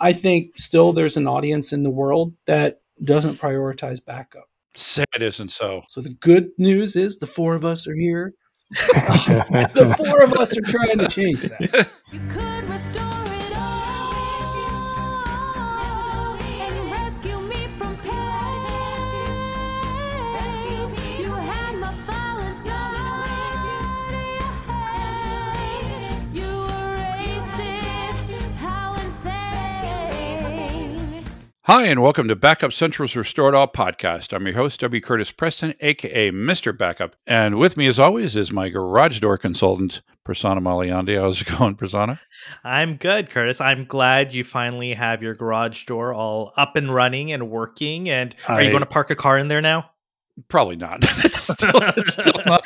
I think still there's an audience in the world that doesn't prioritize backup. Say it isn't so. So the good news is the four of us are here. the four of us are trying to change that. Hi, and welcome to Backup Central's Restore It All podcast. I'm your host, W. Curtis Preston, aka Mr. Backup. And with me, as always, is my garage door consultant, Prasanna Malaiyandi. How's it going, Prasanna? I'm good, Curtis. I'm glad you finally have your garage door all up and running and working. And are you going to park a car in there now? Probably not. it's, still, it's, still not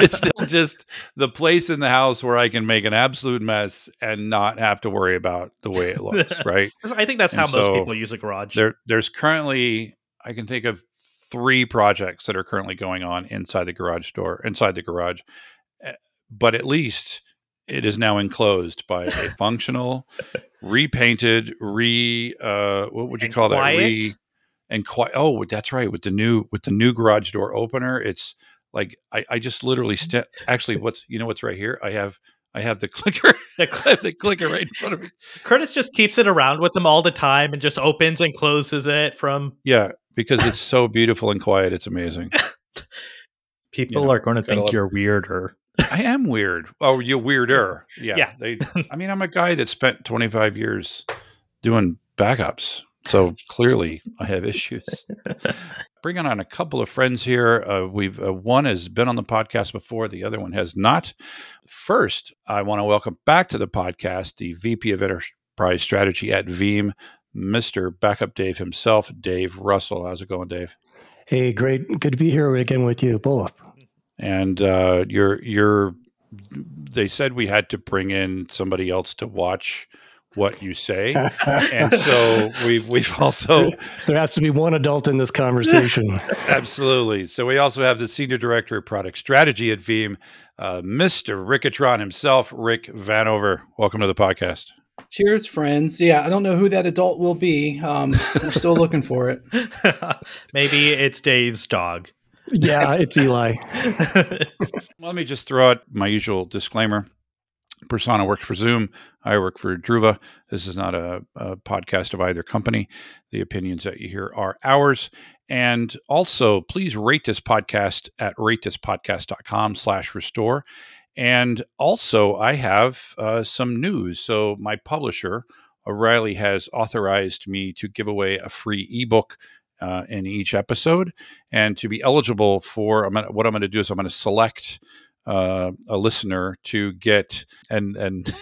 it's still just the place in the house where I can make an absolute mess and not have to worry about the way it looks, right? I think that's how And most people use a garage. There, there's currently, I can think of three projects that are currently going on inside the garage door, inside the garage. Eh, But at least it is now enclosed by a functional, repainted, re, uh, what would you And call quiet? that? Re, and quiet. Oh, that's right. With the new, with the new garage door opener, it's like I, I just literally st- actually what's you know what's right here. I have, I have the clicker. The clicker right in front of me. Curtis just keeps it around with him all the time and just opens and closes it from Yeah, because it's so beautiful and quiet. It's amazing. people know, are going to think you're weirder. I am weird. Oh, you're weirder. Yeah. Yeah. They, I mean, I'm a guy that spent 25 years doing backups. So clearly I have issues. Bringing on a couple of friends here. Uh, we've uh, one has been on the podcast before, the other one has not. First, I want to welcome back to the podcast the VP of Enterprise Strategy at Veeam, Mr. Backup Dave himself, Dave Russell. How's it going, Dave? Hey, great. Good to be here again with you both. and uh, you're you're they said we had to bring in somebody else to watch what you say and so we've we've also there has to be one adult in this conversation. absolutely so we also have the senior director of product strategy at Veeam, uh, mr Rickatron himself rick vanover welcome to the podcast Cheers, friends. Yeah, I don't know who that adult will be. Um, we're still looking for it. Maybe it's Dave's dog. yeah, it's Eli. Let me just throw out my usual disclaimer. Prasanna works for Zoom. I work for Druva. This is not a, a podcast of either company. The opinions that you hear are ours. And also, please rate this podcast at ratethispodcast.com slash restore. And also, I have uh, some news. So, my publisher, O'Reilly, has authorized me to give away a free ebook uh, in each episode. And to be eligible for, I'm gonna, what I'm going to do is I'm going to select uh, a listener to get and and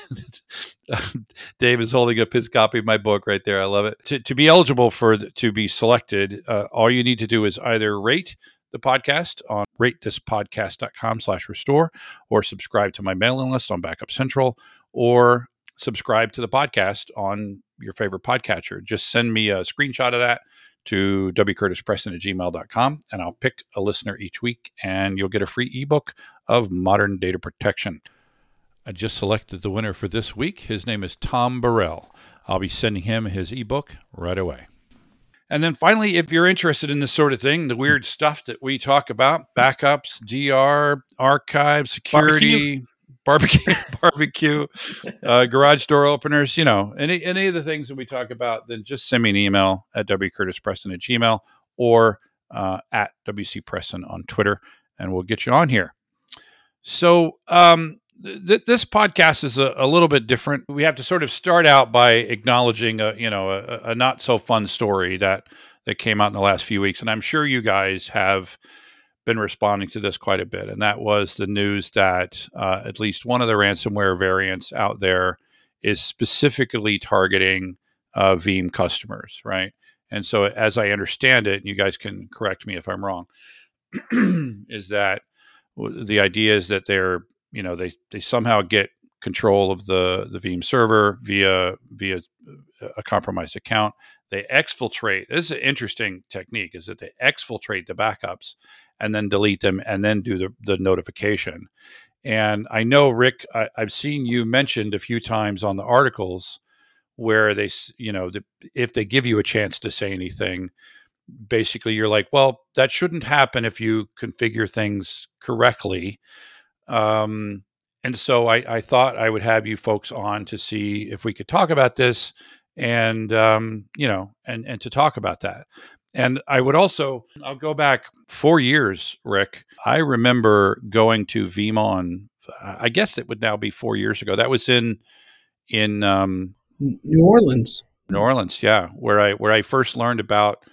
Dave is holding up his copy of my book right there. I love it. To, to be eligible for the, to be selected, uh, all you need to do is either rate the podcast on ratethispodcast.com slash restore or subscribe to my mailing list on Backup Central or subscribe to the podcast on your favorite podcatcher. Just send me a screenshot of that to wcurtispreston at gmail.com and I'll pick a listener each week and you'll get a free ebook of modern data protection. I just selected the winner for this week. His name is Tom Burrell. I'll be sending him his ebook right away. And then finally, if you're interested in this sort of thing, the weird stuff that we talk about, backups, DR, archive, security, barbecue, barbecue, uh, garage door openers, you know, any, any of the things that we talk about, then just send me an email at wcurtispreston at gmail or uh, at wcpreston on Twitter, and we'll get you on here. So, um, th- this podcast is a, a little bit different. We have to sort of start out by acknowledging a you know a, a not so fun story that that came out in the last few weeks, and I'm sure you guys have been responding to this quite a bit, and that was the news that uh, at least one of the ransomware variants out there is specifically targeting uh, Veeam customers, right? And so, as I understand it, and you guys can correct me if I'm wrong, is that the idea is that they're you know they they somehow get control of the the Veeam server via via a compromised account. They exfiltrate. This is an interesting technique. Is that they exfiltrate the backups and then delete them and then do the the notification. And I know Rick, I, I've seen you mentioned a few times on the articles where they, you know, the, if they give you a chance to say anything, basically you're like, well, that shouldn't happen if you configure things correctly. Um, and so I, I thought I would have you folks on to see if we could talk about this and um, you know and and to talk about that and i would also i'll go back four years rick i remember going to VeeamON i guess it would now be four years ago that was in in um, New Orleans. New Orleans, yeah, where I where I first learned about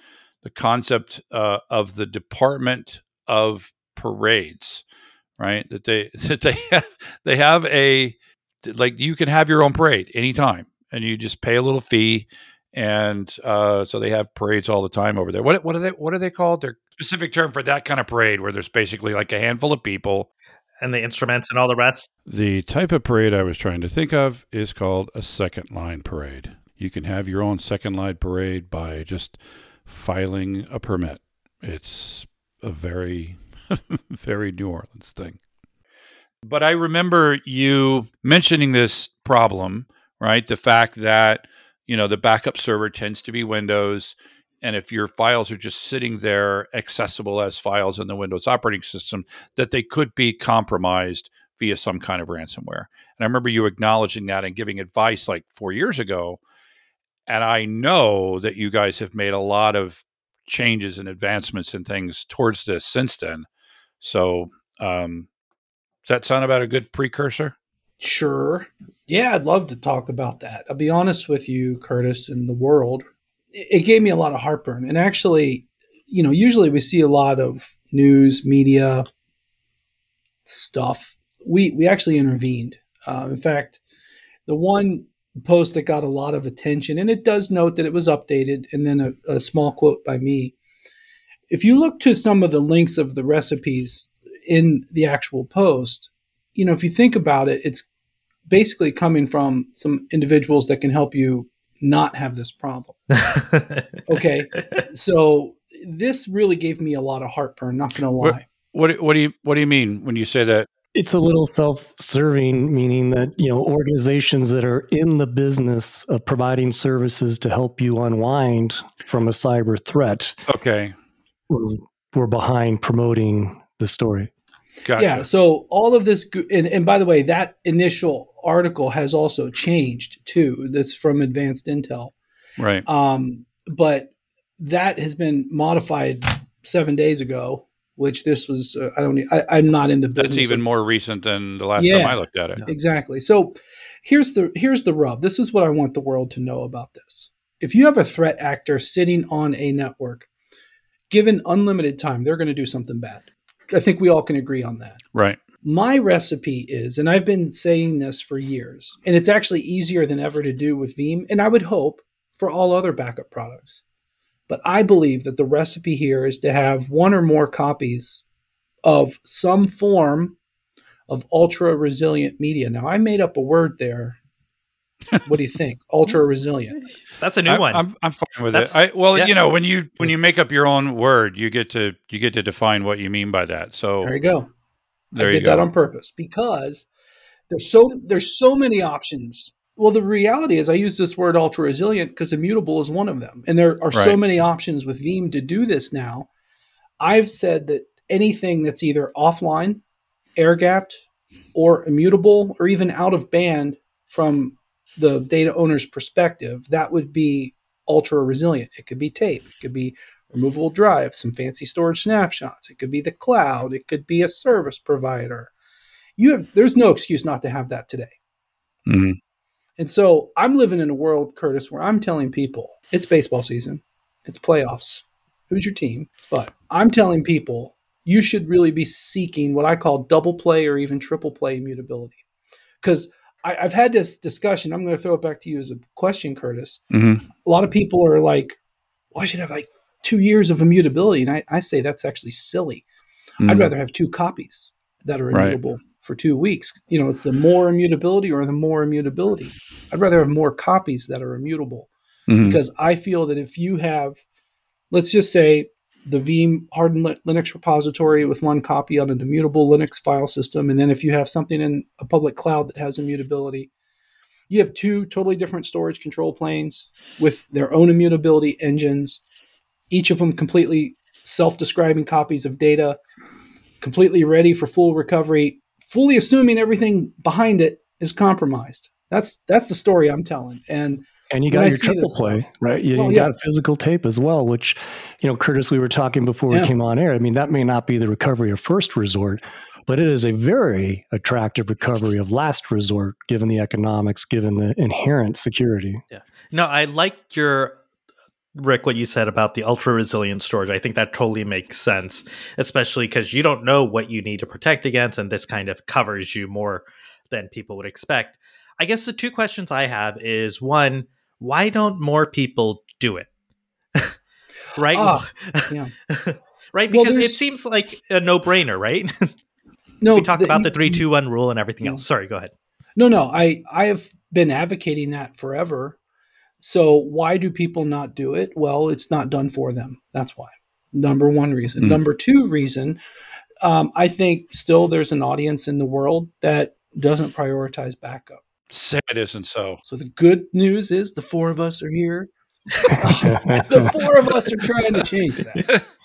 the concept uh, of the Department of Parades, right? That they that they have, they have a like you can have your own parade anytime, and you just pay a little fee, and uh, so they have parades all the time over there. What what are they what are they called? Their specific term for that kind of parade where there's basically like a handful of people and the instruments and all the rest. the type of parade I was trying to think of is called a second line parade. You can have your own second line parade by just filing a permit. It's a very, very New Orleans thing. But I remember you mentioning this problem, right? The fact that, you know, the backup server tends to be Windows. And if your files are just sitting there accessible as files in the Windows operating system, that they could be compromised via some kind of ransomware. And I remember you acknowledging that and giving advice like four years ago. And I know that you guys have made a lot of changes and advancements and things towards this since then. So, um, does that sound about a good precursor? Sure. Yeah, I'd love to talk about that. I'll be honest with you, Curtis, and the world. It it gave me a lot of heartburn. And actually, you know, usually we see a lot of news, media stuff. We we actually intervened. Uh, in fact, the one post that got a lot of attention, and it does note that it was updated, and then a, a small quote by me. If you look to some of the links of the recipes in the actual post, you know, if you think about it, it's basically coming from some individuals that can help you not have this problem. Okay. so this really gave me a lot of heartburn, not going to What- lie. What what do you what do you mean when you say that? It's a little self-serving, meaning that you know organizations that are in the business of providing services to help you unwind from a cyber threat Okay, were, were behind promoting the story. gotcha. Yeah. So all of this, go- and, and by the way, that initial article has also changed too. That's from Advanced Intel. Right. Um, but that has been modified seven days ago, which this was, uh, I don't, I, am not in the business. That's even of- more recent than the last Yeah. time I looked at it. Exactly. So here's the here's the rub. This is what I want the world to know about this. If you have a threat actor sitting on a network, given unlimited time, they're going to do something bad. I think we all can agree on that. Right. My recipe is, and I've been saying this for years, and it's actually easier than ever to do with Veeam, and I would hope for all other backup products. But I believe that the recipe here is to have one or more copies of some form of ultra resilient media. Now, I made up a word there. What do you think? ultra resilient. That's a new I, one. I'm I'm fine with That's- it. I well, yeah. you know, when you when you make up your own word, you get to you get to define what you mean by that. So There you go. There I did that on purpose because there's so there's so many options. Well, the reality is I use this word ultra resilient because immutable is one of them. And there are so many options with Veeam to do this now. I've said that anything that's either offline, air gapped, or immutable, or even out of band from the data owner's perspective, that would be ultra resilient. It could be tape, it could be removable drives, some fancy storage snapshots, it could be the cloud, it could be a service provider. You have there's no excuse not to have that today. Mhm. And so I'm living in a world, Curtis, where I'm telling people it's baseball season, it's playoffs. Who's your team? But I'm telling people you should really be seeking what I call double play or even triple play immutability. Because I've had this discussion. I'm going to throw it back to you as a question, Curtis. Mhm. A lot of people are like, well, I should have like two years of immutability. And I, I say that's actually silly. I'd Mhm. rather have two copies that are Right. immutable for two weeks. You know, it's the more immutability or the more immutability. I'd rather have more copies that are immutable Mhm. because I feel that if you have, let's just say, the Veeam hardened Linux repository with one copy on an immutable Linux file system, and then if you have something in a public cloud that has immutability, you have two totally different storage control planes with their own immutability engines, each of them completely self-describing copies of data, completely ready for full recovery, fully assuming everything behind it is compromised. That's that's the story I'm telling. And And you When got your triple this play, right? You, Well, you yeah. got physical tape as well, which, you know, Curtis, we were talking before Yeah. we came on air. I mean, that may not be the recovery of first resort, but it is a very attractive recovery of last resort, given the economics, given the inherent security. Yeah. No, I liked your Rick what you said about the ultra resilient storage. I think that totally makes sense, especially because you don't know what you need to protect against, and this kind of covers you more than people would expect. I guess the two questions I have is one, why don't more people do it? right? Ah, yeah. right? Well, Because it seems like a no brainer, right? no, we talked the- about the three, two, one rule and everything Yeah. else. Sorry, go ahead. No, no, I I have been advocating that forever. So why do people not do it? Well, it's not done for them. That's why. Number one reason. Hmm. Number two reason, um, I think still there's an audience in the world that doesn't prioritize backup. Say it isn't so. So the good news is the four of us are here. the four of us are trying to change that.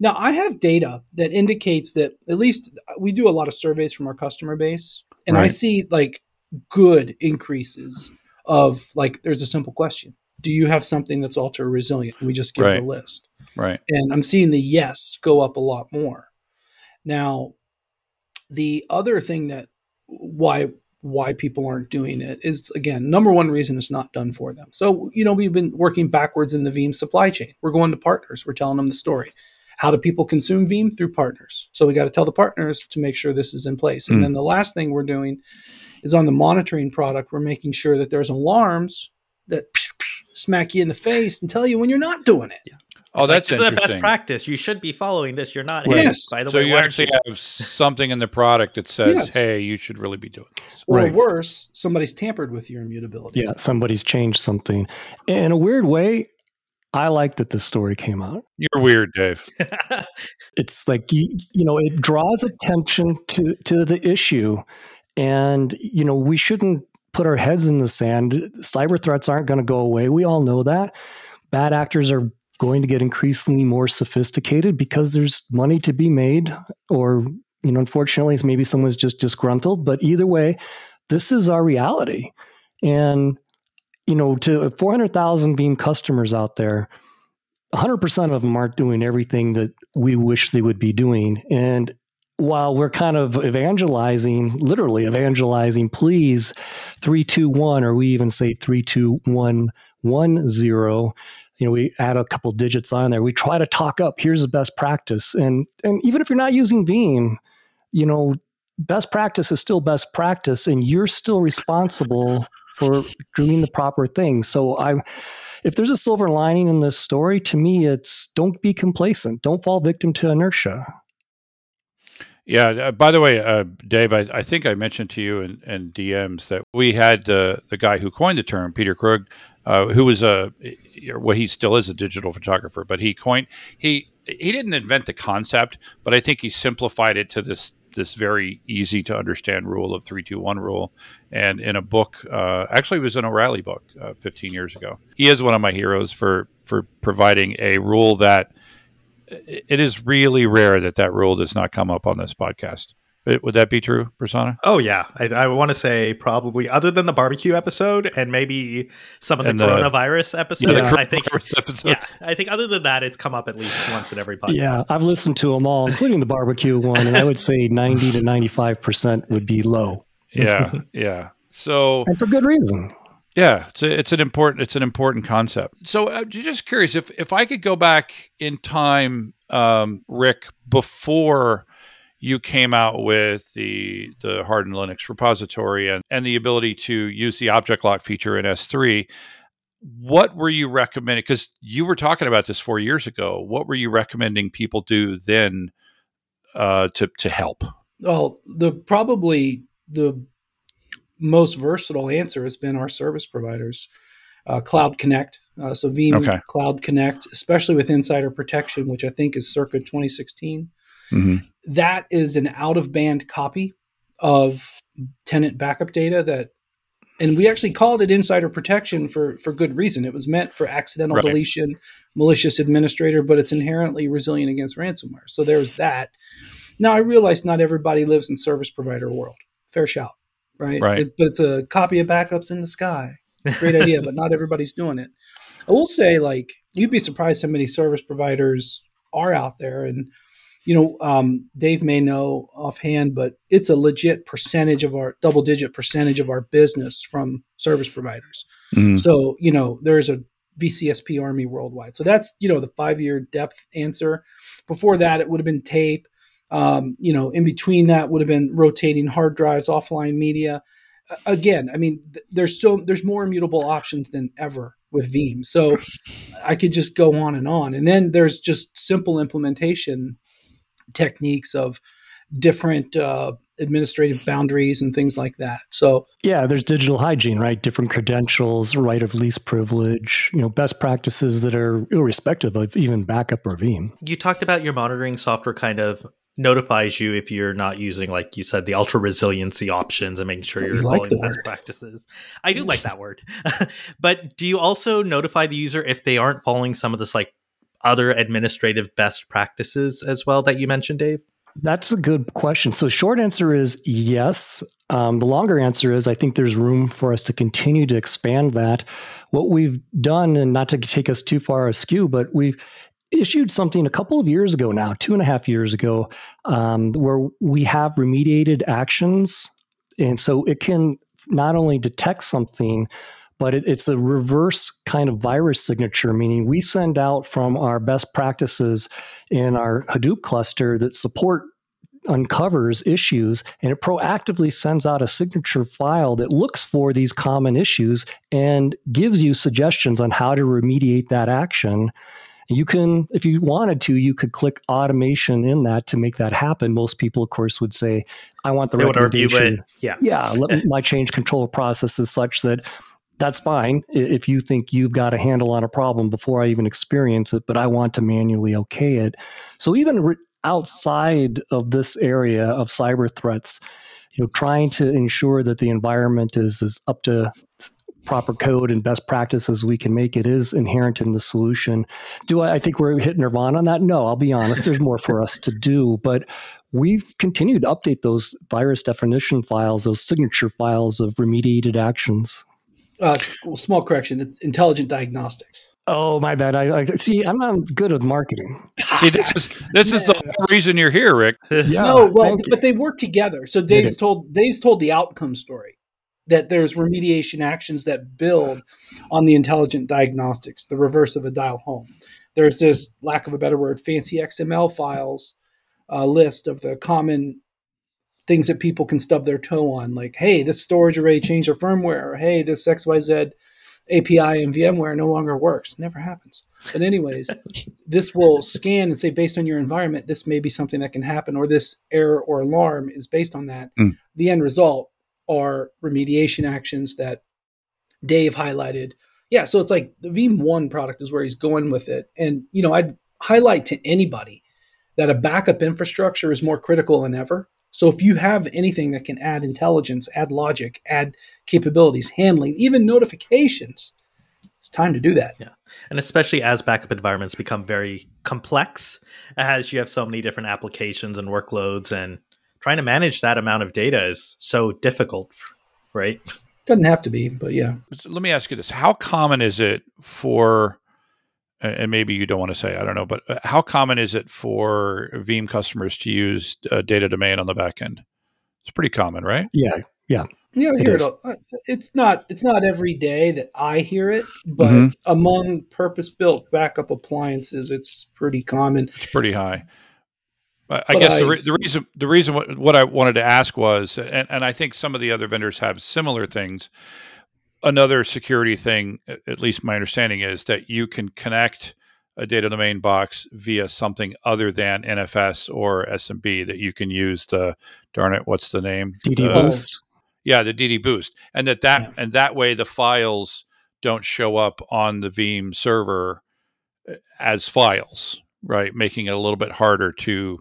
Now, I have data that indicates that at least we do a lot of surveys from our customer base, and I see like good increases of like, there's a simple question Do you have something that's ultra resilient? And we just give Right. a list. Right. And I'm seeing the yes go up a lot more. Now, the other thing that why why people aren't doing it is again number one reason it's not done for them. So you know we've been working backwards in the Veeam supply chain. We're going to partners. We're telling them the story. How do people consume Veeam through partners? So we got to tell the partners to make sure this is in place. And Hmm. then the last thing we're doing is on the monitoring product. We're making sure that there's alarms that smack you in the face and tell you when you're not doing it. Oh, It's like, that's this is the interesting. best practice. You should be following this. You're not. Right. Hey, Yes. by the way. so way, you why don't actually have something in the product that says, Yes. "Hey, you should really be doing this." Or Right. worse, somebody's tampered with your immutability. yeah, somebody's changed something. In a weird way, I like that this story came out. You're weird, Dave. it's like you, you know it draws attention to to the issue and you know we shouldn't put our heads in the sand. Cyber threats aren't going to go away. We all know that. Bad actors are going to get increasingly more sophisticated because there's money to be made or you know unfortunately maybe someone's just disgruntled. But either way this is our reality. And you know to uh, 400,000 Veeam customers out there 100% of them aren't doing everything that we wish they would be doing. And while we're kind of evangelizing, literally evangelizing, please 321, or we even say 32110, you know, we add a couple digits on there. We try to talk up, here's the best practice. And and even if you're not using Veeam, you know, best practice is still best practice, and you're still responsible for doing the proper thing. So I if there's a silver lining in this story, to me, it's don't be complacent. Don't fall victim to inertia. Yeah. Uh, by the way, uh, Dave, I, I think I mentioned to you in, in DMs that we had the the guy who coined the term, Peter Krogh, uh, who was a well, he still is a digital photographer, but he coined he he didn't invent the concept, but I think he simplified it to this this very easy to understand rule of three two one rule, and in a book, uh, actually, it was an O'Reilly book uh, 15 years ago. He is one of my heroes for for providing a rule that it is really rare that that rule does not come up on this podcast. Uh, Would that be true, Prasanna? Oh yeah, I, I want to say probably other than the barbecue episode and maybe some of the the- coronavirus episodes. Yeah. I think Coronavirus yeah, episodes. I think other than that, it's come up at least once in every podcast. Yeah, I've listened to them all, including the barbecue one, and I would say 90 to 95% would be low. Yeah, yeah. So And for good reason. Yeah, it's a, it's an important it's an important concept. So uh, just curious if if I could go back in time, um, Rick, before you came out with the the hardened Linux repository and, and the ability to use the object lock feature in S3, what were you recommending? Because you were talking about this four years ago. What were you recommending people do then uh, to to help? Well, the probably the most versatile answer has been our service providers, uh, Cloud Connect. Uh, so Veeam Okay. Cloud Connect, especially with insider protection, which I think is circa 2016. Mm-hmm. That is an out of band copy of tenant backup data that and we actually called it insider protection for for good reason. It was meant for accidental Right. deletion, malicious administrator, but it's inherently resilient against ransomware. So there's that. Now I realize not everybody lives in service provider world. Fair shout, right? Right. It- but it's a copy of backups in the sky. Great idea, but not everybody's doing it. I will say, like, you'd be surprised how many service providers are out there, and you know, um, Dave may know offhand, but it's a legit percentage of our double digit percentage of our business from service providers. Mm. So, you know, there's a VCSP army worldwide. So that's, you know, the five year depth answer. Before that, it would have been tape. Um, you know, in between that would have been rotating hard drives, offline media. A- Again, I mean, th- there's so there's more immutable options than ever with Veeam. So I could just go on and on. And then there's just simple implementation techniques of different uh, administrative boundaries and things like that. So Yeah, there's digital hygiene, right? Different credentials, right of least privilege, you know, best practices that are irrespective of even backup or Veeam. You talked about your monitoring software kind of notifies you if you're not using, like you said, the ultra resiliency options and making sure You you're like following best word. practices. I do like that word. but do you also notify the user if they aren't following some of this like other administrative best practices as well that you mentioned, Dave? That's a good question. So, short answer is yes. Um, the longer answer is I think there's room for us to continue to expand that. What we've done, and not to take us too far askew, but we've issued something a couple of years ago now, two and a half years ago, um, where we have remediated actions. And so it can not only detect something, but it, it's a reverse kind of virus signature, meaning we send out from our best practices in our Hadoop cluster that support uncovers issues and it proactively sends out a signature file that looks for these common issues and gives you suggestions on how to remediate that action. You can, if you wanted to, you could click automation in that to make that happen. Most people, of course, would say, I want the They recommendation. Yeah. yeah, let, my change control process is such that that's fine if you think you've got a handle on a problem before I even experience it, but I want to manually okay it. So even re- outside of this area of cyber threats, you know, trying to ensure that the environment is as up to proper code and best practices we can make it is inherent in the solution. Do I, I think we're hitting nirvana on that? No, I'll be honest. There's more for us to do, but we've continued to update those virus definition files, those signature files of remediated actions. uh, s- small correction, it's intelligent diagnostics. Oh, my bad. I, I see. I'm not good with marketing. See, this is this is the whole reason you're here, Rick. Yeah, no, well, thank you. but they work together. So Dave's told Dave's told the outcome story that there's remediation actions that build on the intelligent diagnostics, the reverse of a dial home. There's this lack of a better word, fancy XML files uh, list of the common things that people can stub their toe on, like, hey, this storage array changed their firmware, or hey, this XYZ API in VMware no longer works. Never happens. But anyways, this will scan and say, based on your environment, this may be something that can happen, or this error or alarm is based on that. Mm. The end result are remediation actions that Dave highlighted. Yeah, so it's like the Veeam One product is where he's going with it. And you know, I'd highlight to anybody that a backup infrastructure is more critical than ever. So if you have anything that can add intelligence, add logic, add capabilities, handling, even notifications, it's time to do that. Yeah. And especially as backup environments become very complex, as you have so many different applications and workloads, and trying to manage that amount of data is so difficult, right? Doesn't have to be, but yeah. Let me ask you this: How common is it for, and and maybe you don't want to say, I don't know, but uh, how common is it for Veeam customers to use uh, data domain on the back end? It's pretty common, right? yeah, Yeah, I It hear it. is. uh, It's not. It's not every day that I hear it, but Mhm. among purpose-built backup appliances, it's pretty common. It's pretty high. I, I guess the, re- the reason the reason what, what I wanted to ask was, and, and I think some of the other vendors have similar things. Another security thing, at least my understanding is that you can connect a data domain box via something other than NFS or SMB. That you can use the darn it, what's the name? DD Uh, boost. Yeah, the DD Boost, and that that Yeah. and that way the files don't show up on the Veeam server uh, as files, right? Making it a little bit harder to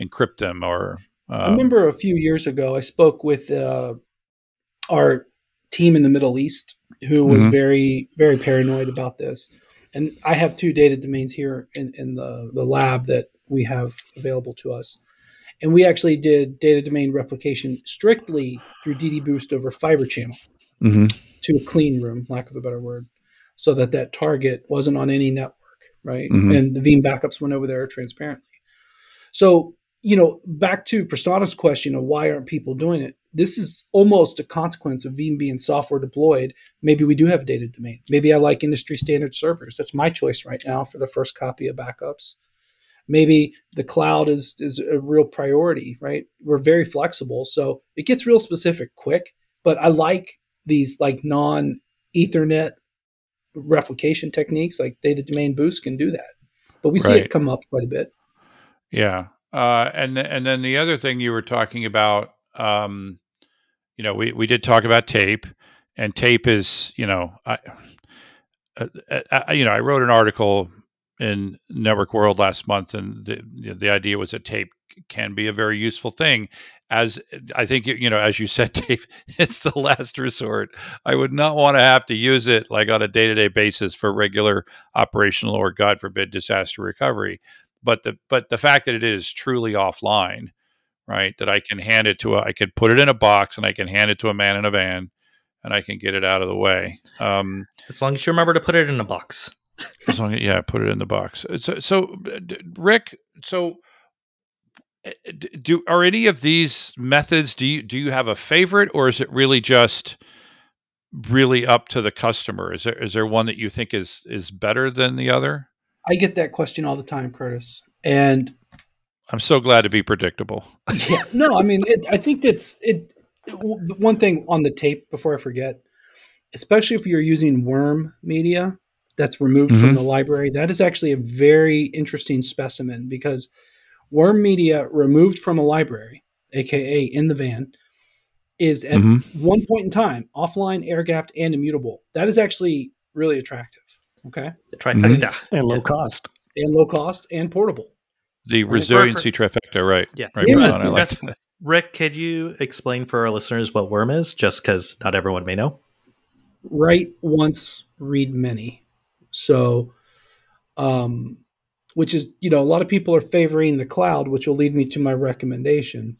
encrypt them. Or I um, remember a few years ago, I spoke with uh, our team in the Middle East who was Mhm. very, very paranoid about this. And I have two data domains here in, in the, the lab that we have available to us. And we actually did data domain replication strictly through DD Boost over Fiber Channel hmm to a clean room, lack of a better word, so that that target wasn't on any network, right? Mhm. And the Veeam backups went over there transparently. So, you know, back to Prasanna's question of why aren't people doing it? This is almost a consequence of Veeam being software deployed. Maybe we do have a data domain. Maybe I like industry standard servers. That's my choice right now for the first copy of backups. Maybe the cloud is is a real priority, right? We're very flexible, so it gets real specific quick. But I like these like non Ethernet replication techniques, like data domain boost can do that. But we see it come up quite a bit. Yeah, uh, and and then the other thing you were talking about, um, you know, we we did talk about tape, and tape is, you know, I, uh, uh, you know, I wrote an article in Network World last month, and the the idea was that tape can be a very useful thing. As I think you know, as you said, tape it's the last resort. I would not want to have to use it like on a day to day basis for regular operational or, God forbid, disaster recovery but the but the fact that it is truly offline right that i can hand it to a i could put it in a box and i can hand it to a man in a van and i can get it out of the way um As long as you remember to put it in a box. as long as yeah put it in the box. So so rick so uh, do are any of these methods do you do you have a favorite or is it really just really up to the customer? Is there is there one that you think is is better than the other I get that question all the time, Curtis. And i'm so glad to be predictable yeah, no, I mean, it, I think that's it. One thing on the tape before I forget, especially if you're using worm media that's removed Mhm. from the library, that is actually a very interesting specimen because worm media removed from a library, aka in the van, is at Mhm. one point in time offline, air gapped, and immutable. That is actually really attractive. Okay, The trifecta. and low cost. and low cost and portable. The Right. resiliency trifecta, right? Yeah. Right, Yeah. Prasan, I like Rick, could you explain for our listeners what worm is, just because not everyone may know? write once, read many. So, um, which is, you know, a lot of people are favoring the cloud, which will lead me to my recommendation.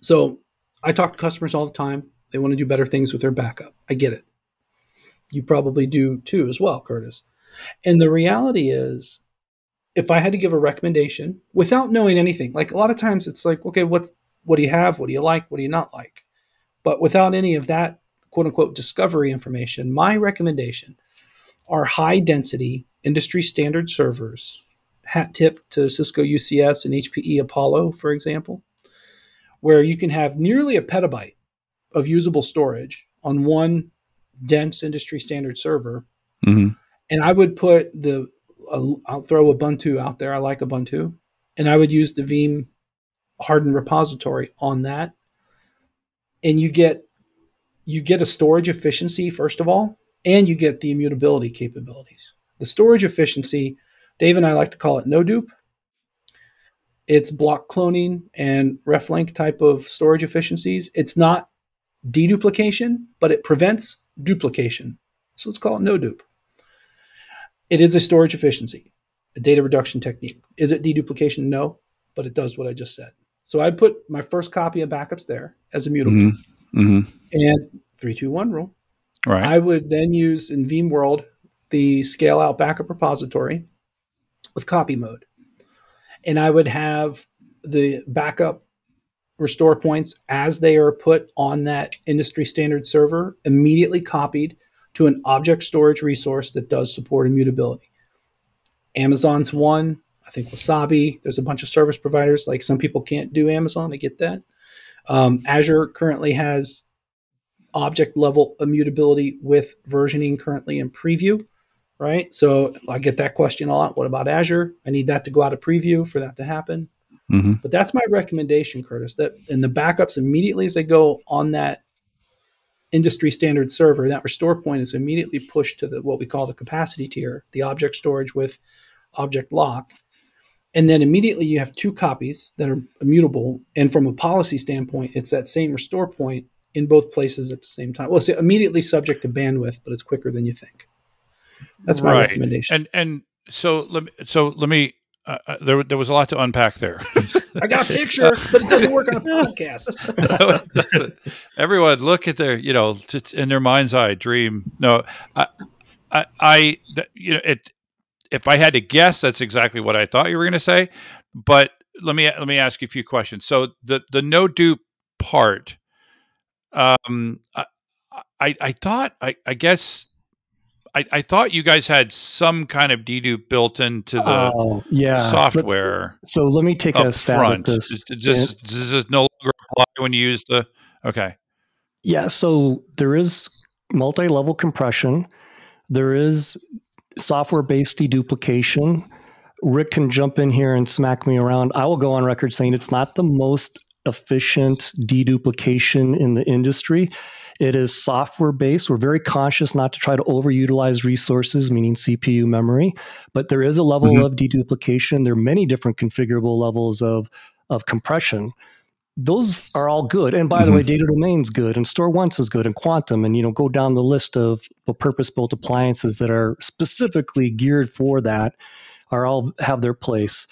So, I talk to customers all the time. They want to do better things with their backup. I get it. You probably do too, as well, Curtis. And the reality is, if I had to give a recommendation without knowing anything, like a lot of times it's like, okay, what's what do you have? What do you like? What do you not like? But without any of that quote unquote discovery information, my recommendation are high density industry standard servers, hat tip to Cisco UCS and HPE Apollo, for example, where you can have nearly a petabyte of usable storage on one dense industry standard server. Mhm. And I would put the, uh, I'll throw Ubuntu out there. I like Ubuntu. And I would use the Veeam hardened repository on that. And you get you get a storage efficiency first of all, and you get the immutability capabilities. The storage efficiency, Dave and I like to call it no dupe. It's block cloning and reflink type of storage efficiencies. It's not deduplication, but it prevents duplication. So let's call it no dupe. It is a storage efficiency, a data reduction technique. Is it deduplication? No, but it does what I just said. So I put my first copy of backups there as immutable Mhm. Mhm. and 321 rule. Right. I would then use in Veeam World the scale out backup repository with copy mode. And I would have the backup restore points as they are put on that industry standard server immediately copied to an object storage resource that does support immutability. Amazon's one, I think Wasabi, there's a bunch of service providers. Like some people can't do Amazon, I get that. Um, Azure currently has object level immutability with versioning currently in preview, right? So I get that question a lot. What about Azure? I need that to go out of preview for that to happen. Mhm. But that's my recommendation, Curtis. That in the backups immediately as they go on that industry standard server, that restore point is immediately pushed to the what we call the capacity tier, the object storage with object lock. And then immediately you have two copies that are immutable. And from a policy standpoint, it's that same restore point in both places at the same time. Well, it's immediately subject to bandwidth, but it's quicker than you think. That's my Right. recommendation. And and so let me so let me. Uh, uh, there there was a lot to unpack there. I got a picture, but it doesn't work on a podcast. Everyone, look at their, you know, in their mind's eye, dream. No, I, I, I, you know, it. If I had to guess, that's exactly what I thought you were going to say. But let me let me ask you a few questions. So the the no dupe part, um, I, I, I thought, I, I guess. I, I thought you guys had some kind of dedupe built into the Oh, yeah. software so let me take a stab front. at this. Does, does this no longer apply when you use the? Okay. Yeah, so there is multi-level compression. There is software-based deduplication. Rick can jump in here and smack me around. I will go on record saying it's not the most efficient deduplication in the industry. It is software-based. We're very conscious not to try to overutilize resources, meaning CPU memory, but there is a level Mhm. of deduplication. There are many different configurable levels of of compression those are all good. And by the Mhm. way, data domain's good, and StoreOnce is good, and quantum, and you know, go down the list of purpose-built appliances that are specifically geared for that, are all have their place.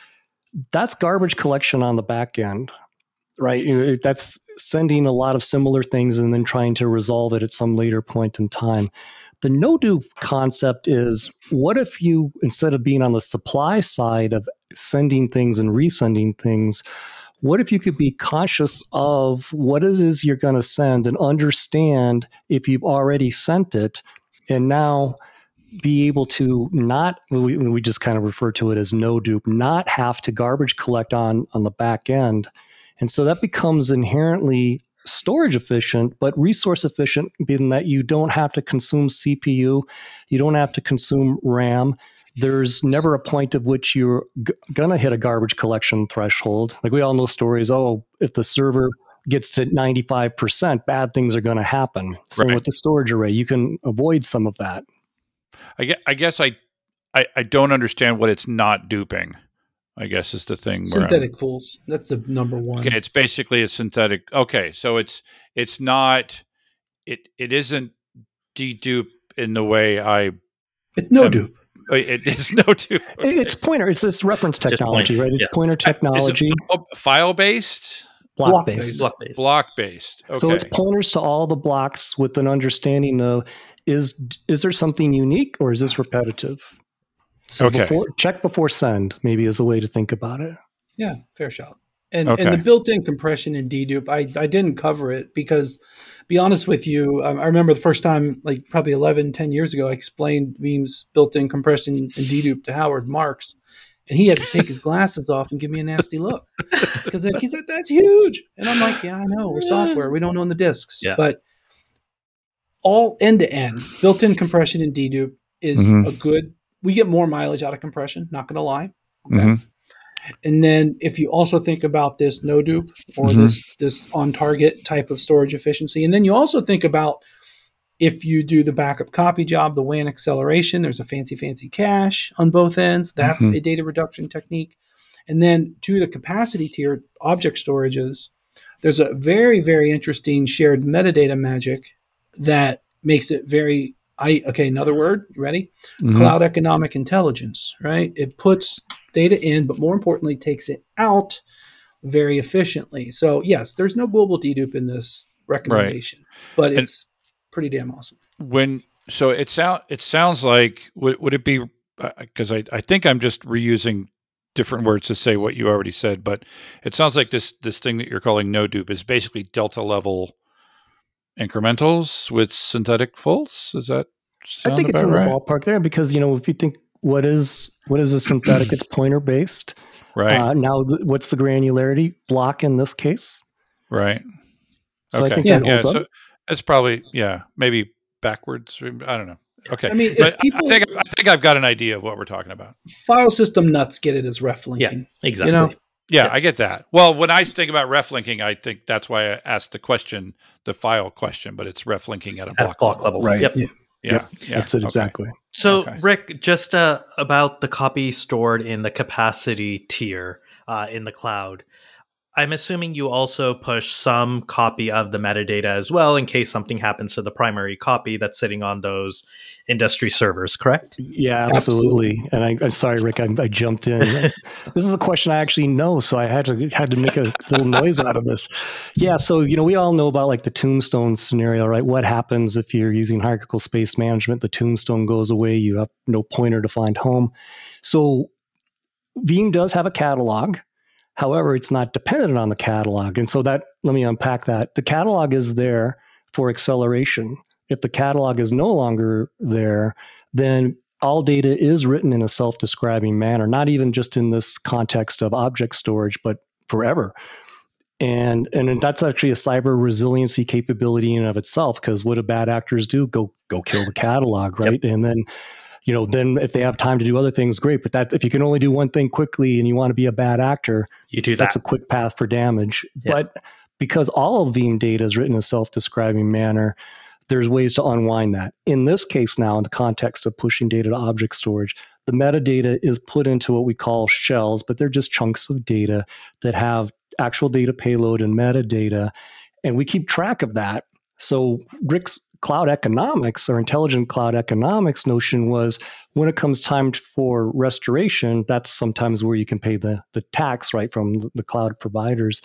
That's garbage collection on the back end, right? You know, That's sending a lot of similar things and then trying to resolve it at some later point in time. The no dupe concept is what if you, instead of being on the supply side of sending things and resending things, what if you could be conscious of what it is you're going to send and understand if you've already sent it and now be able to not we, we just kind of refer to it as no dupe not have to garbage collect on on the back end and so that becomes inherently storage efficient but resource efficient in that you don't have to consume cpu you don't have to consume ram there's never a point of which you're g- gonna hit a garbage collection threshold. Like we all know stories. Oh, if the server gets to 95%, bad things are going to happen. Same Right. with the storage array. You can avoid some of that. I guess, I guess I, I, I don't understand what it's not duping. I guess is the thing. where Synthetic fulls. That's the number one. Okay, it's basically a synthetic. Okay, so it's it's not it it isn't dedupe in the way I It's no Um, dupe. uh, it is no dupe. It- It's pointer. It's this reference technology, point- right? It's yeah. pointer technology, file based, block block-based. based. Block based. block based. Okay, So it's pointers to all the blocks with an understanding of is is there something unique or is this repetitive? So Okay. before check before send maybe is a way to think about it. Yeah, fair shot. And Okay. and the built-in compression in dedupe, I I didn't cover it because, be honest with you, um, I remember the first time, like probably 11, 10 years ago, I explained Veeam's built-in compression and dedupe to Howard Marks, and he had to take his glasses off and give me a nasty look because like, he's like, "That's huge," and I'm like, "Yeah, I know. We're software. We don't own the disks." Yeah. But all end-to-end built-in compression in dedupe is Mhm. a good. We get more mileage out of compression. Not going to lie. Okay. Mhm. And then if you also think about this no dupe or Mhm. this this on target type of storage efficiency, and then you also think about if you do the backup copy job, the WAN acceleration, there's a fancy fancy cache on both ends. That's Mhm. a data reduction technique. And then to the capacity tier object storages, there's a very very interesting shared metadata magic that makes it very I okay, another word, you ready? Mhm. cloud economic intelligence, right? It puts data in, but more importantly, takes it out very efficiently. So, yes, there's no global dedupe in this recommendation, but And- it's pretty damn awesome. when so it sound it sounds like would would it be because I I think I'm just reusing different words to say what you already said, but it sounds like this this thing that you're calling no dupe is basically delta level incrementals with synthetic fulls. Is that I sound think it's in about the ballpark there because you know if you think what is what is a synthetic, it's pointer based. Right, Uh, now, th- what's the granularity block in this case? right. So I okay, think Yeah. that yeah. up. So it's probably yeah, maybe backwards. I don't know. Okay, I mean, if but people- I think I think I've got an idea of what we're talking about. File system nuts get it as ref linking. Exactly. You know, Yeah, Yeah. I get that. Well, when I think about ref linking, I think that's why I asked the question, the file question, but it's ref linking at a At block, block level. Right. Yep. Yeah. Yeah, yeah. That's it okay. exactly. So, Okay. Rick, just uh, about the copy stored in the capacity tier uh, in the cloud. I'm assuming you also push some copy of the metadata as well in case something happens to the primary copy that's sitting on those industry servers, correct? Yeah, absolutely. And I, I'm sorry, Rick, I, I jumped in. this is a question I actually know, so I had to had to make a little noise out of this. Yeah, so you know, we all know about like the tombstone scenario, right? What happens if you're using hierarchical space management? The tombstone goes away, you have no pointer to find home. So Veeam does have a catalog. However, it's not dependent on the catalog. And so that let me unpack that. The catalog is there for acceleration. If the catalog is no longer there, then all data is written in a self-describing manner, not even just in this context of object storage, but forever. And and that's actually a cyber resiliency capability in and of itself. Because what do bad actors do? Go go kill the catalog, right? And then you know, then if they have time to do other things, great. But that if you can only do one thing quickly and you want to be a bad actor, You do that. that's a quick path for damage. Yeah. But because all of Veeam data is written in a self-describing manner, there's ways to unwind that. In this case now, in the context of pushing data to object storage, the metadata is put into what we call shells, but they're just chunks of data that have actual data payload and metadata. And we keep track of that. So Rick's cloud economics or intelligent cloud economics notion was when it comes time for restoration, that's sometimes where you can pay the, the tax, right, from the- cloud providers.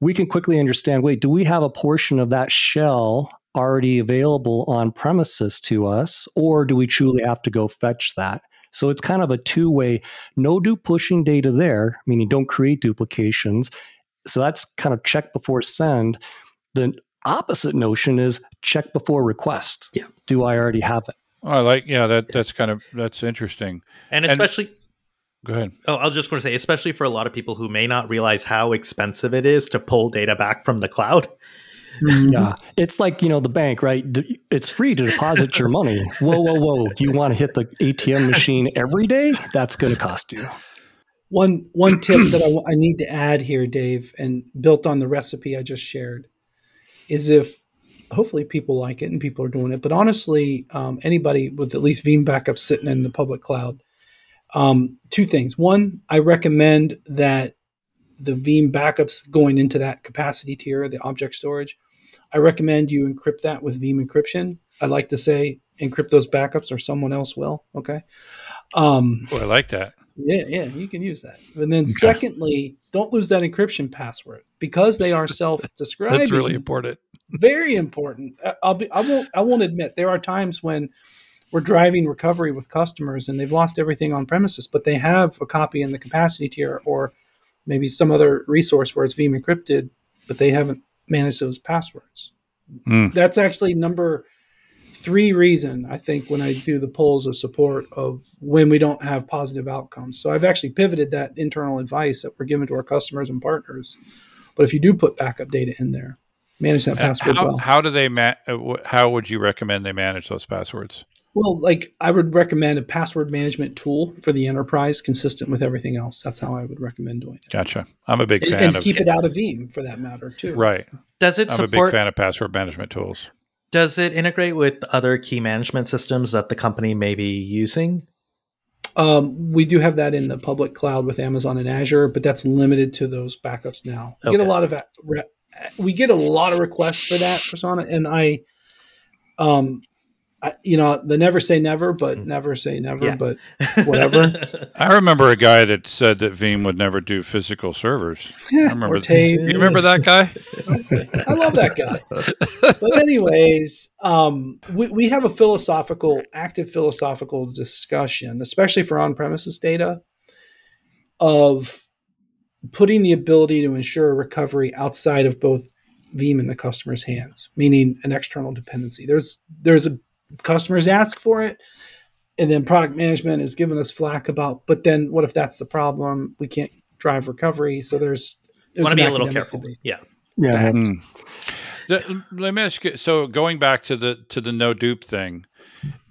We can quickly understand wait, do we have a portion of that shell already available on premises to us, or do we truly have to go fetch that? So it's kind of a two way, no dupe pushing data there, meaning don't create duplications. So that's kind of check before send. The opposite notion is check before request. Yeah. Do I already have it? Oh, I like yeah that that's kind of that's interesting. and and- especially Go ahead. Oh, I was just going to say, especially for a lot of people who may not realize how expensive it is to pull data back from the cloud. Mm-hmm. Yeah. It's like, you know, the bank, right? It's free to deposit your money. Whoa, whoa, whoa. Do you want to hit the ATM machine every day? That's going to cost you. One one tip that I, I need to add here, Dave, and built on the recipe I just shared, is if hopefully people like it and people are doing it. But honestly, um, anybody with at least Veeam backup sitting in the public cloud, um, two things. One, I recommend that the Veeam backups going into that capacity tier, the object storage, I recommend you encrypt that with Veeam encryption. I like to say encrypt those backups or someone else will. Okay. Um, Oh, I like that. Yeah, yeah, you can use that. And then secondly, don't lose that encryption password because they are self-describing. That's really important. very important. I'll be I won't I won't admit there are times when we're driving recovery with customers and they've lost everything on premises, but they have a copy in the capacity tier or maybe some other resource where it's Veeam encrypted, but they haven't managed those passwords. Hmm. That's actually number three reason I think when I do the polls of support of when we don't have positive outcomes. So I've actually pivoted that internal advice that we're giving to our customers and partners. But if you do put backup data in there, manage that password How, well. how do they ma- uh, how would you recommend they manage those passwords? Well, like I would recommend a password management tool for the enterprise consistent with everything else. That's how I would recommend doing it. Gotcha. I'm a big And, fan and of keep it out of Veeam for that matter too. right. Does it I'm a big fan of password management tools. Does it integrate with other key management systems that the company may be using? Um, we do have that in the public cloud with Amazon and Azure, but that's limited to those backups now. We get a lot of re- we get a lot of requests for that persona, and I, um, I, you know, the never say never, but Mm. never say never, Yeah. but Whatever. I remember a guy that said that Veeam would never do physical servers. I remember or tape. You remember that guy? I love that guy. but anyways, um, we, we have a philosophical, active philosophical discussion, especially for on-premises data, of putting the ability to ensure recovery outside of both Veeam and the customer's hands, meaning an external dependency. There's there's a customers ask for it, and then product management is giving us flack about. But then, what if that's the problem? We can't drive recovery. So there's, there's Want to be a little careful. debate. Yeah. Yeah. Hmm. The- Let me ask you. So going back to the to the no dupe thing,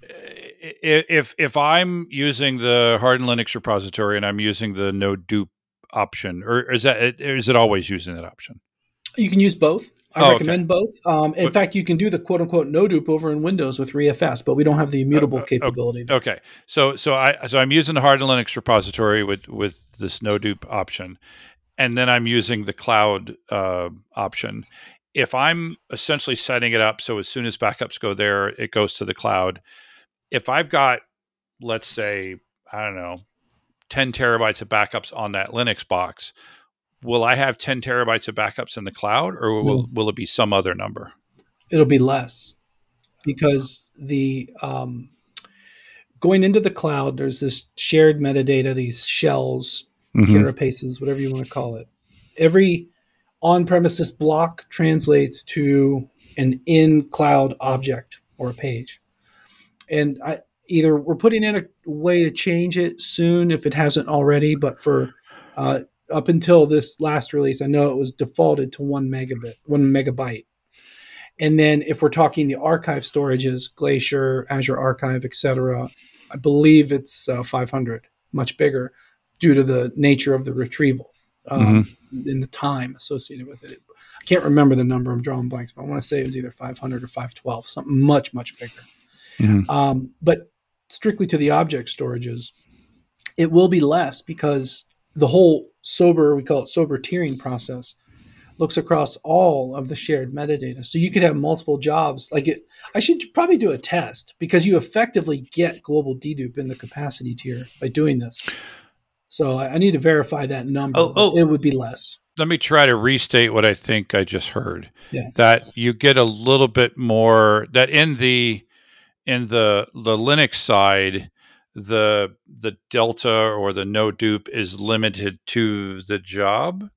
i- if if I'm using the Hardened Linux repository and I'm using the no dupe option, or is that is it always using that option? You can use both. I Oh, okay. recommend both. Um, in But- fact, you can do the quote unquote no dupe over in Windows with ReFS, but we don't have the immutable uh, okay. capability. there. Okay, so so I so I'm using the Hardened Linux repository with with this no dupe option, and then I'm using the cloud uh, option. If I'm essentially setting it up so as soon as backups go there, it goes to the cloud. If I've got, let's say, I don't know, 10 terabytes of backups on that Linux box, will I have 10 terabytes of backups in the cloud or will, No. will it be some other number? It'll be less because the um, going into the cloud, there's this shared metadata, these shells, Mhm. carapaces, whatever you want to call it. Every on-premises block translates to an in-cloud object or a page, and I, either we're putting in a way to change it soon if it hasn't already, but for uh, up until this last release, I know it was defaulted to one megabit, one megabyte. And then if we're talking the archive storages, Glacier, Azure Archive, etc., I believe it's uh, 500, much bigger due to the nature of the retrieval um, and the time associated with it. I can't remember the number. I'm drawing blanks, but I want to say it was either 500 or 512, something much, much bigger. Mhm. Um, but strictly to the object storages, it will be less because the whole SOBR, we call it SOBR tiering process, looks across all of the shared metadata. So you could have multiple jobs. Like it, I should probably do a test because you effectively get global dedupe in the capacity tier by doing this. So I, I need to verify that number. Oh, oh. it would be less. let me try to restate what I think I just heard. Yeah. That you get a little bit more that in the in the the Linux side, the the delta or the no dupe is limited to the job,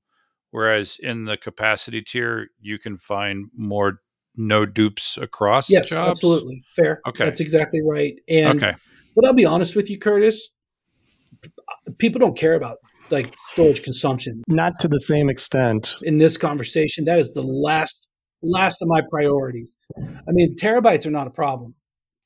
whereas in the capacity tier you can find more no dupes across Yes, jobs. absolutely. Fair. Okay. That's exactly right. And Okay. but I'll be honest with you, Curtis. People don't care about like storage consumption Not to the same extent. in this conversation. That is the last last of my priorities. I mean, terabytes are not a problem.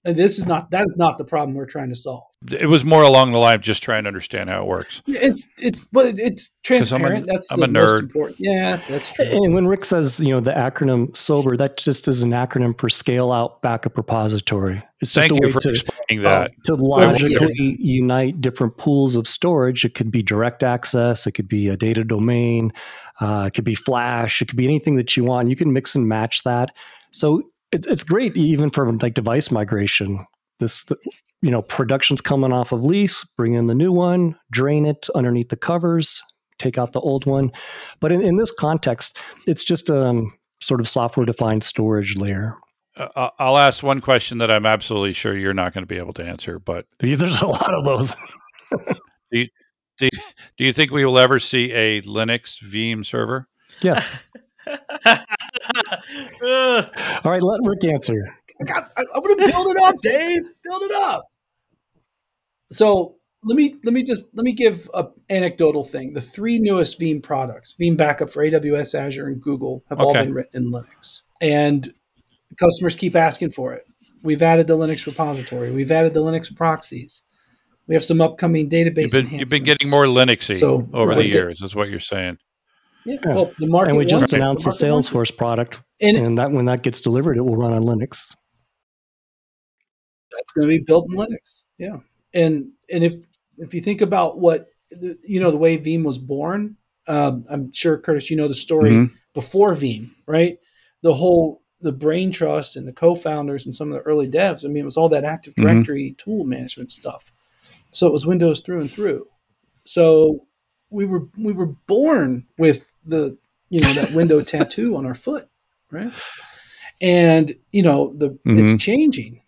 And this is not that is not the problem we're trying to solve. It was more along the line of just trying to understand how it works. It's it's but it's 'Cause I'm a- transparent. that's I'm the a most nerd. important. Yeah, that's true. And when Rick says, you know, the acronym SOBR, that just is an acronym for Scale Out Backup Repository. It's just Thank a you way for to, explaining that. to logically unite different pools of storage. It could be direct access, it could be a data domain, uh, it could be Flash, it could be anything that you want. You can mix and match that. So it, it's great even for like device migration. This, you know, production's coming off of lease, bring in the new one, drain it underneath the covers, take out the old one. But in, in this context, it's just a um, sort of software defined storage layer. Uh, I'll ask one question that I'm absolutely sure you're not going to be able to answer, but There's a lot of those. do you think we will ever see a Linux Veeam server? yes. All right, let Rick answer. I got, I, I'm going to build it up, Dave. Build it up. So let me let me just let me give a anecdotal thing. The three newest Veeam products, Veeam Backup for AWS, Azure, and Google, have all been written in Linux, and customers keep asking for it. We've added the Linux repository. We've added the Linux proxies. We have some upcoming database. You've been, you've been getting more Linuxy So, over the the- years, is what you're saying. Yeah, well, the market and we just wants it. The announced the market. Salesforce product, and and that when that gets delivered, it will run on Linux. that's going to be built in Linux. Yeah, and and if if you think about what the- you know, the way Veeam was born, um, I'm sure Curtis, you know the story Mhm. before Veeam, right? The whole the brain trust and the co-founders and some of the early devs. I mean, it was all that Active Mhm. Directory tool management stuff. So it was Windows through and through. So we were we were born with the you know that window tattoo on our foot, right? And you know the Mhm. it's changing.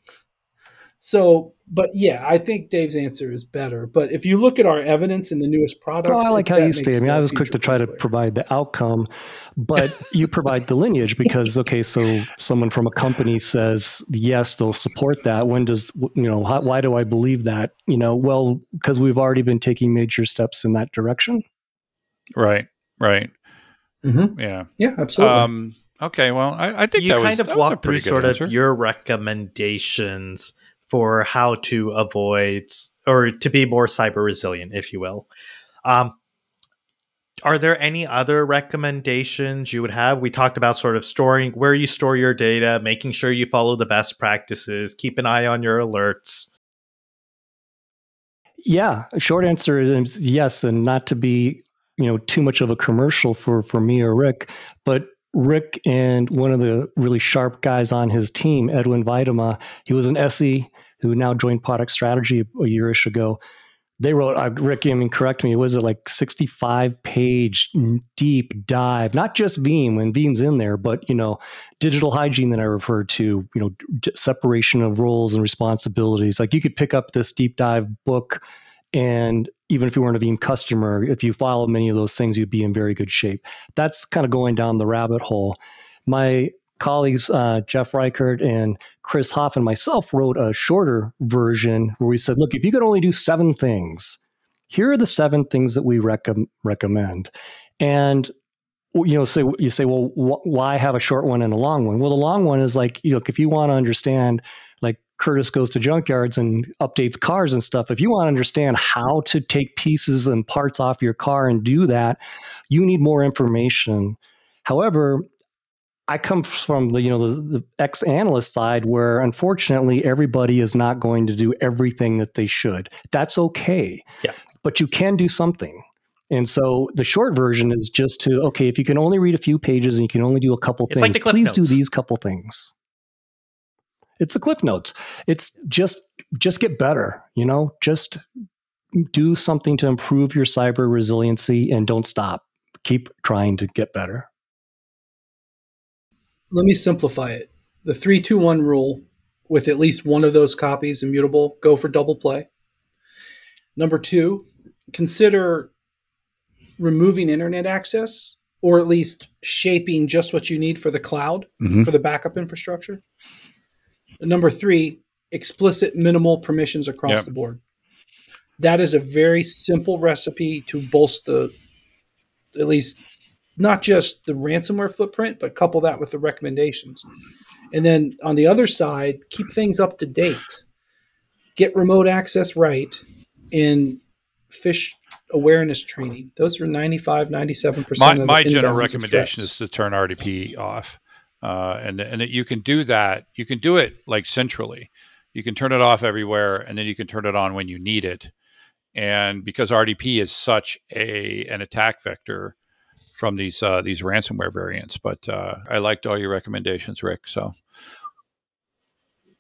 So, but yeah, I think Dave's answer is better. But if you look at our evidence in the newest products, Oh, I like how you makes stay. I mean, I was quick to try to provide the outcome, but you provide the lineage because okay, so someone from a company says yes, they'll support that. When does you know? How, why do I believe that? You know, well, because we've already been taking major steps in that direction. Right, right. Mhm. Yeah. Yeah, absolutely. Um, okay, well, I, I think you that was, kind of that was a walk through pretty good sort answer. of your recommendations for how to avoid or to be more cyber resilient, if you will. Um, are there any other recommendations you would have? We talked about sort of storing where you store your data, making sure you follow the best practices, keep an eye on your alerts. Yeah, short answer is yes, and not to be you know too much of a commercial for for me or Rick, but Rick and one of the really sharp guys on his team, Edwin Weijdema, he was an SE who now joined Product Strategy a yearish ago. They wrote, uh, Rick, I mean, correct me, was it like 65 page deep dive, not just Veeam when Veeam's in there, but, you know, digital hygiene that I referred to, you know, d- separation of roles and responsibilities. Like you could pick up this deep dive book and even if you weren't a Veeam customer, if you follow many of those things, you'd be in very good shape. That's kind of going down the rabbit hole. My colleagues, uh, Jeff Reichard and Chris Hoff and myself, wrote a shorter version where we said, look, if you could only do seven things, here are the seven things that we recom- recommend. And you know, say you say, well, wh- why have a short one and a long one? Well, the long one is like, know, if you want to understand, like Curtis goes to junkyards and updates cars and stuff. If you want to understand how to take pieces and parts off your car and do that, you need more information. However, I come from the you know the, the ex analyst side where unfortunately everybody is not going to do everything that they should. That's okay. Yeah. But you can do something. And so the short version is just to okay, if you can only read a few pages and you can only do a couple It's things, Cliff please do these couple things. It's the cliff notes. It's just just get better, you know? Just do something to improve your cyber resiliency and don't stop. Keep trying to get better. Let me simplify it. The 321 rule with at least one of those copies immutable, go for double play. Number two, consider removing internet access or at least shaping just what you need for the cloud Mhm. for the backup infrastructure. Number three, explicit minimal permissions across Yep. the board. That is a very simple recipe to bolster at least not just the ransomware footprint, but couple that with the recommendations. And then on the other side, keep things up to date. Get remote access right in phish awareness training. Those are 95, 97%. my, of the my general recommendation is to turn RDP off, uh, and and it, you can do that. You can do it like centrally. You can turn it off everywhere, and then you can turn it on when you need it. And because RDP is such a an attack vector from these uh, these ransomware variants, but uh, I liked all your recommendations, Rick. So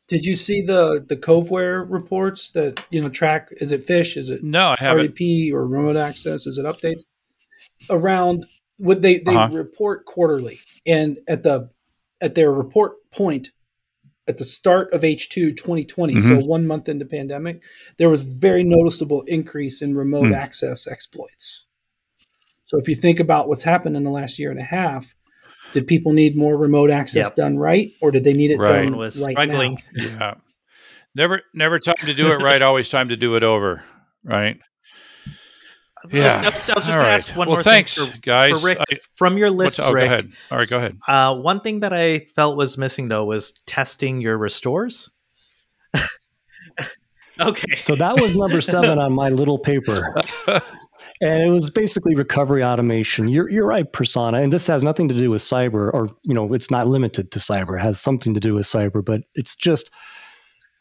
Did you see the the Coveware reports that you know track? Is it phish? Is it no, I haven't. RDP or remote access? Is it updates around? What they they Uh-huh. report quarterly, and at the at their report point at the start of H2 2020, so Mm-hmm. one month into pandemic, there was very noticeable increase in remote Hmm. access exploits. So if you think about what's happened in the last year and a half, did people need more remote access Yep. done right, or did they need it Right. done Everyone was right struggling. now? Yeah, never never time to do it right. Always time to do it over. Right. Yeah. I was, I was just All going to ask one well, more thanks, thing for, guys. for Rick. I- From your list, oh, Rick, go ahead. All right, go ahead. Uh, one thing that I felt was missing though was testing your restores. okay. So that was number seven on my little paper. And it was basically recovery automation. You're, you're right, Prasanna. And this has nothing to do with cyber, or, you know, it's not limited to cyber. It has something to do with cyber, but it's just,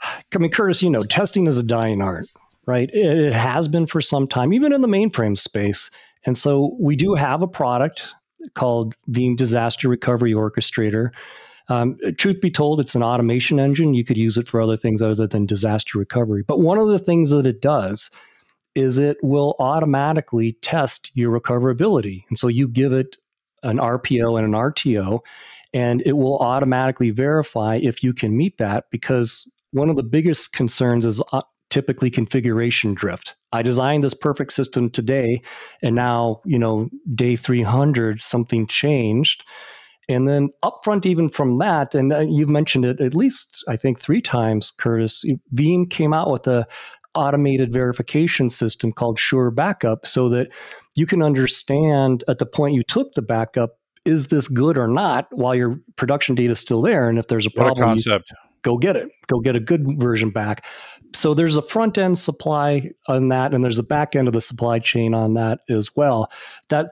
I mean, Curtis, you know, testing is a dying art, right? It, it has been for some time, even in the mainframe space. And so we do have a product called Veeam Disaster Recovery Orchestrator. Um, truth be told, it's an automation engine. You could use it for other things other than disaster recovery. But one of the things that it does is it will automatically test your recoverability. And so you give it an RPO and an RTO, and it will automatically verify if you can meet that because one of the biggest concerns is uh, typically configuration drift. I designed this perfect system today, and now, you know, day 300, something changed. And then upfront, even from that, and uh, you've mentioned it at least, I think, three times, Curtis, Veeam came out with a automated verification system called SureBackup so that you can understand at the point you took the backup, is this good or not while your production data is still there? And if there's a What a problem, concept. go get it go get a good version back so there's a front end supply on that and there's a back end of the supply chain on that as well that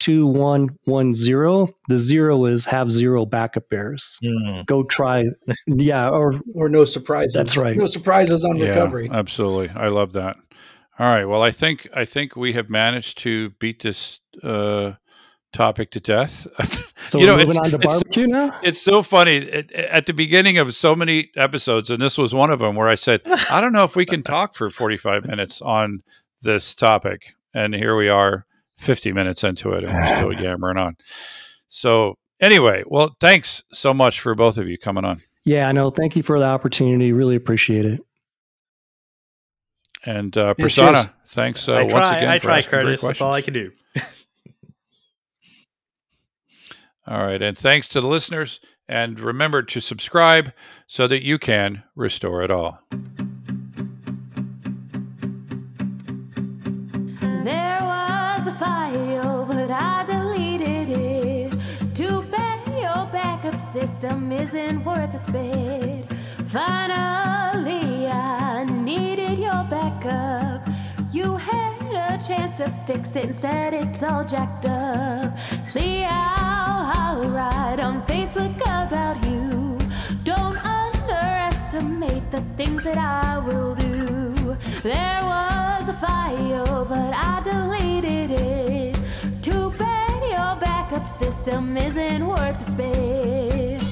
32110 the zero is have zero backup errors Hmm. go try yeah or Or no surprises. That's right. No surprises on Yeah, recovery. absolutely. I love that. All right. Well, I think I think we have managed to beat this uh, topic to death. So You know, we're moving it's- on to it's- barbecue now. it's so funny at, at the beginning of so many episodes, and this was one of them where I said, "I don't know if we can talk for forty-five minutes on this topic," and here we are, fifty minutes into it, and we're still yammering on. So anyway, well, thanks so much for both of you coming on, Yeah, I know. Thank you for the opportunity. Really appreciate it. and uh, Prasanna, cheers. thanks uh, I once try. again. I for try, asking great Curtis. That's all I questions. can do. All right. And thanks to the listeners. And remember to subscribe so that you can restore it all. A but I deleted it. Too bad your backup system isn't worth a spit. Finally, I needed your backup. You had a chance to fix it, instead, it's all jacked up. See how I write on Facebook about you. Don't underestimate the things that I will do. There was a file, but I deleted it. Too bad your backup system isn't worth the space.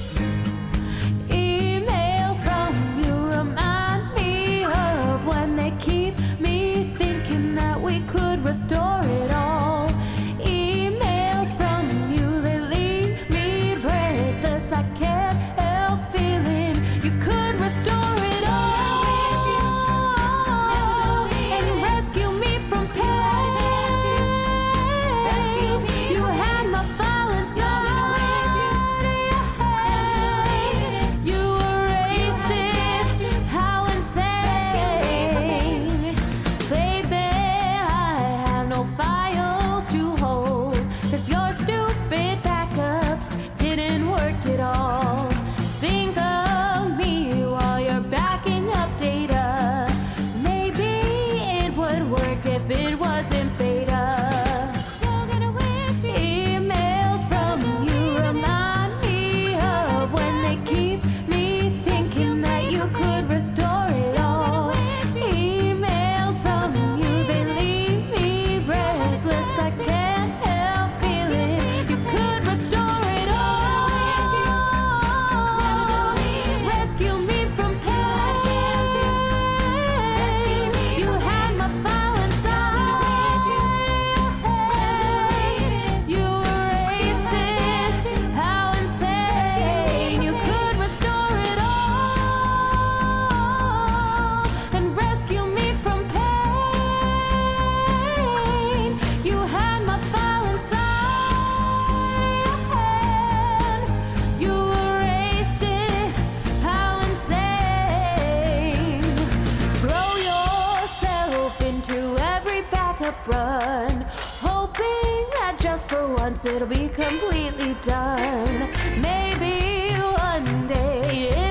Once it'll be completely done. Maybe one day